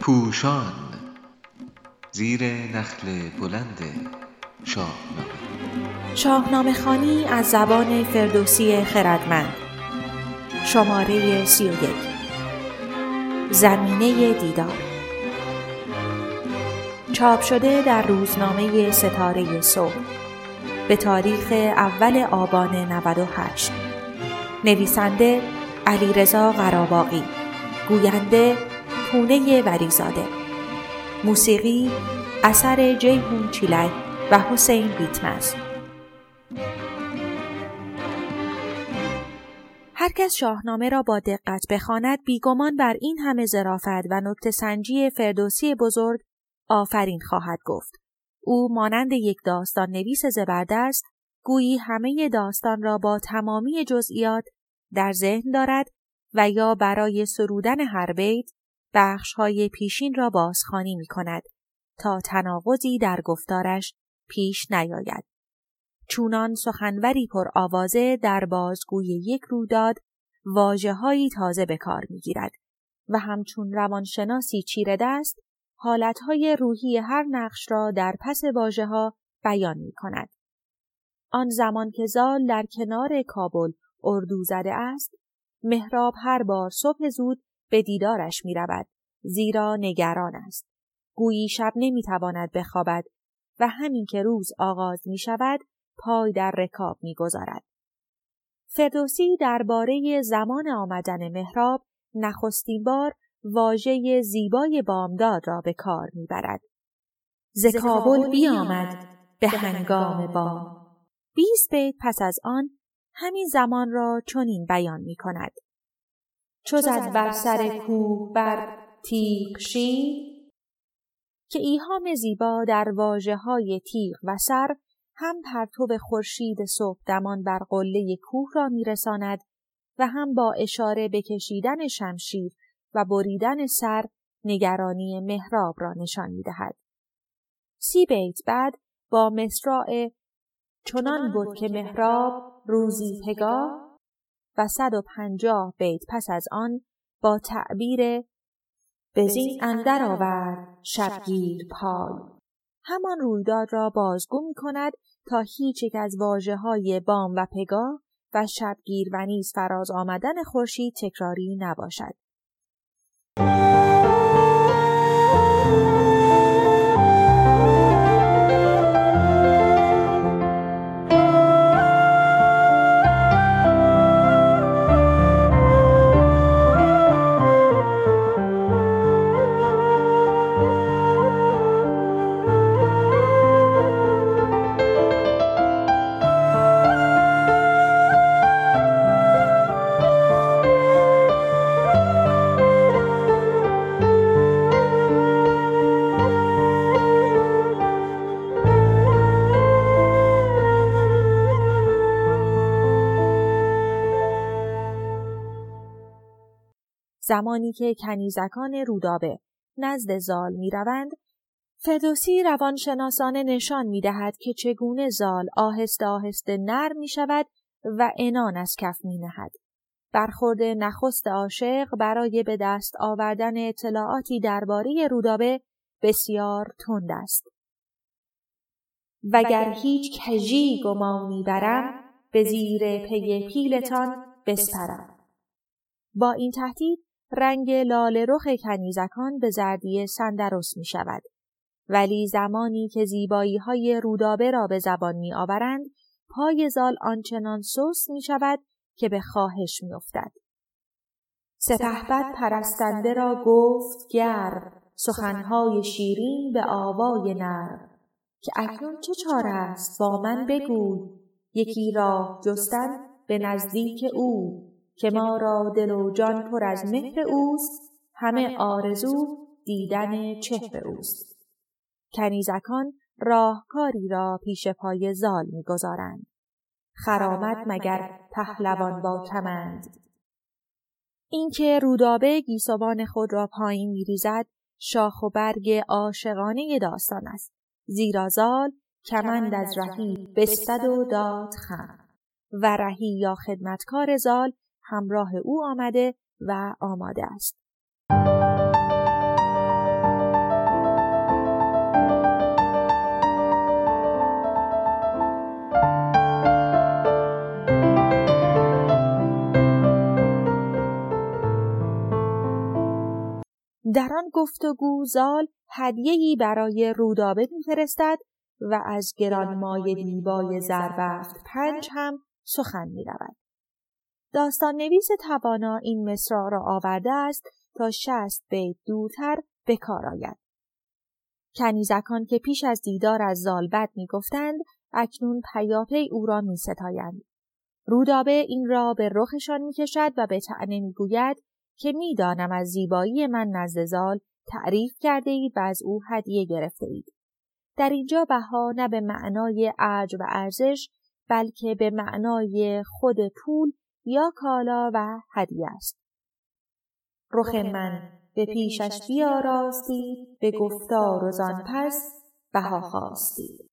پوشان زیر نخل بلند شاهنامه. شاهنامه خانی از زبان فردوسی خردمند. شماره سی و یک. زمینه دیدار. چاپ شده در روزنامه ستاره صبح. به تاریخ اول آبان 98 نویسنده علیرضا قراباقی گوینده پونه وریزاده موسیقی اثر جیهون چیلک و حسین بیتمز هر کس شاهنامه را با دقت بخواند بیگمان بر این همه ظرافت و نکته سنجی فردوسی بزرگ آفرین خواهد گفت. او مانند یک داستان نویس زبردست گویی همه داستان را با تمامی جزئیات در ذهن دارد و یا برای سرودن هر بیت های پیشین را بازخوانی می کند تا تناقضی در گفتارش پیش نیاید. چونان سخنوری پر آوازه در بازگوی یک رویداد واجه تازه به کار می گیرد و همچون روانشناسی چیره دست حالتهای روحی هر نقش را در پس واجه ها بیان می کند. آن زمان که زال در کنار کابل اردو زده است، مهراب هر بار صبح زود به دیدارش می رود زیرا نگران است. گویی شب نمی تواند بخوابد و همین که روز آغاز می شود پای در رکاب می گذارد. فردوسی درباره زمان آمدن مهراب نخستین بار واژه زیبای بامداد را به کار می‌برد. ز کابل بیامد به هنگام بام. بیست بیت پس از آن همین زمان را چنین بیان می کند. چو زد بر سر کوه بر تیغ که ایهام زیبا در واجه های تیغ و سر هم پرتو خورشید صبح دمان بر قله کوه را میرساند و هم با اشاره به کشیدن شمشیر و بریدن سر نگرانی محراب را نشان می‌دهد. سی بیت بعد با مصراع چنان بود که محراب روزی پگاه و صد و پنجاه بیت پس از آن با تعبیر بزین اندر آورد شبگیر پای همان رویداد را بازگو می کند تا هیچ یک از واجه های بام و پگاه و شبگیر و نیز فراز آمدن خورشید تکراری نباشد. زمانی که کنیزکان رودابه نزد زال می روند، فردوسی روانشناسانه نشان می دهد که چگونه زال آهسته آهسته نر می شود و انان از کف می نهد. برخورد نخست عاشق برای به دست آوردن اطلاعاتی درباره رودابه بسیار تند است. وگر هیچ کژی گمانی برم به زیر پی پیلتان بسپرم. با این تهدید رنگ لاله رخ کنیزکان به زردی سندرس می شود. ولی زمانی که زیبایی های رودابه را به زبان می آورند، پای زال آنچنان سوس می شود که به خواهش می افتد. سپهبد پرستنده را گفت گر سخنهای شیرین به آوای نر که اکنون چه چاره است با من بگوی یکی راه جستن به نزدیک او که ما را دل و جان پر از مهر اوست همه آرزو دیدن چهر اوست. کنیزکان راهکاری را پیش پای زال می‌گذارند. خرامت مگر پهلوان با کمند. اینکه رودابه گیسوان خود را پایین میریزد شاخ و برگ عاشقانه داستان است. زیرا زال کمند از رهی بستد و داد خم. و رهی یا خدمتکار زال همراه او آمده و آماده است. در آن گفتگو زال هدیه‌ای برای رودابه میفرستد و از گرانمای دیبای زربفت پنج هم سخن می. داستان نویس توانا این مصرع را آورده است تا شست بیت دورتر بکار آید. کنیزکان که پیش از دیدار از زال بد می گفتند اکنون پیاپی او را می ستایند. رودابه این را به رخشان می کشد و به تعنه می گوید که می‌دانم از زیبایی من نزد زال تعریف کرده اید و از او هدیه گرفته اید. در اینجا بها نه به معنای ارج و ارزش بلکه به معنای خود پول یا کالا و هدیه است. رخ من به پیشش بیاراستی به گفتار و زان پس بها خواستی.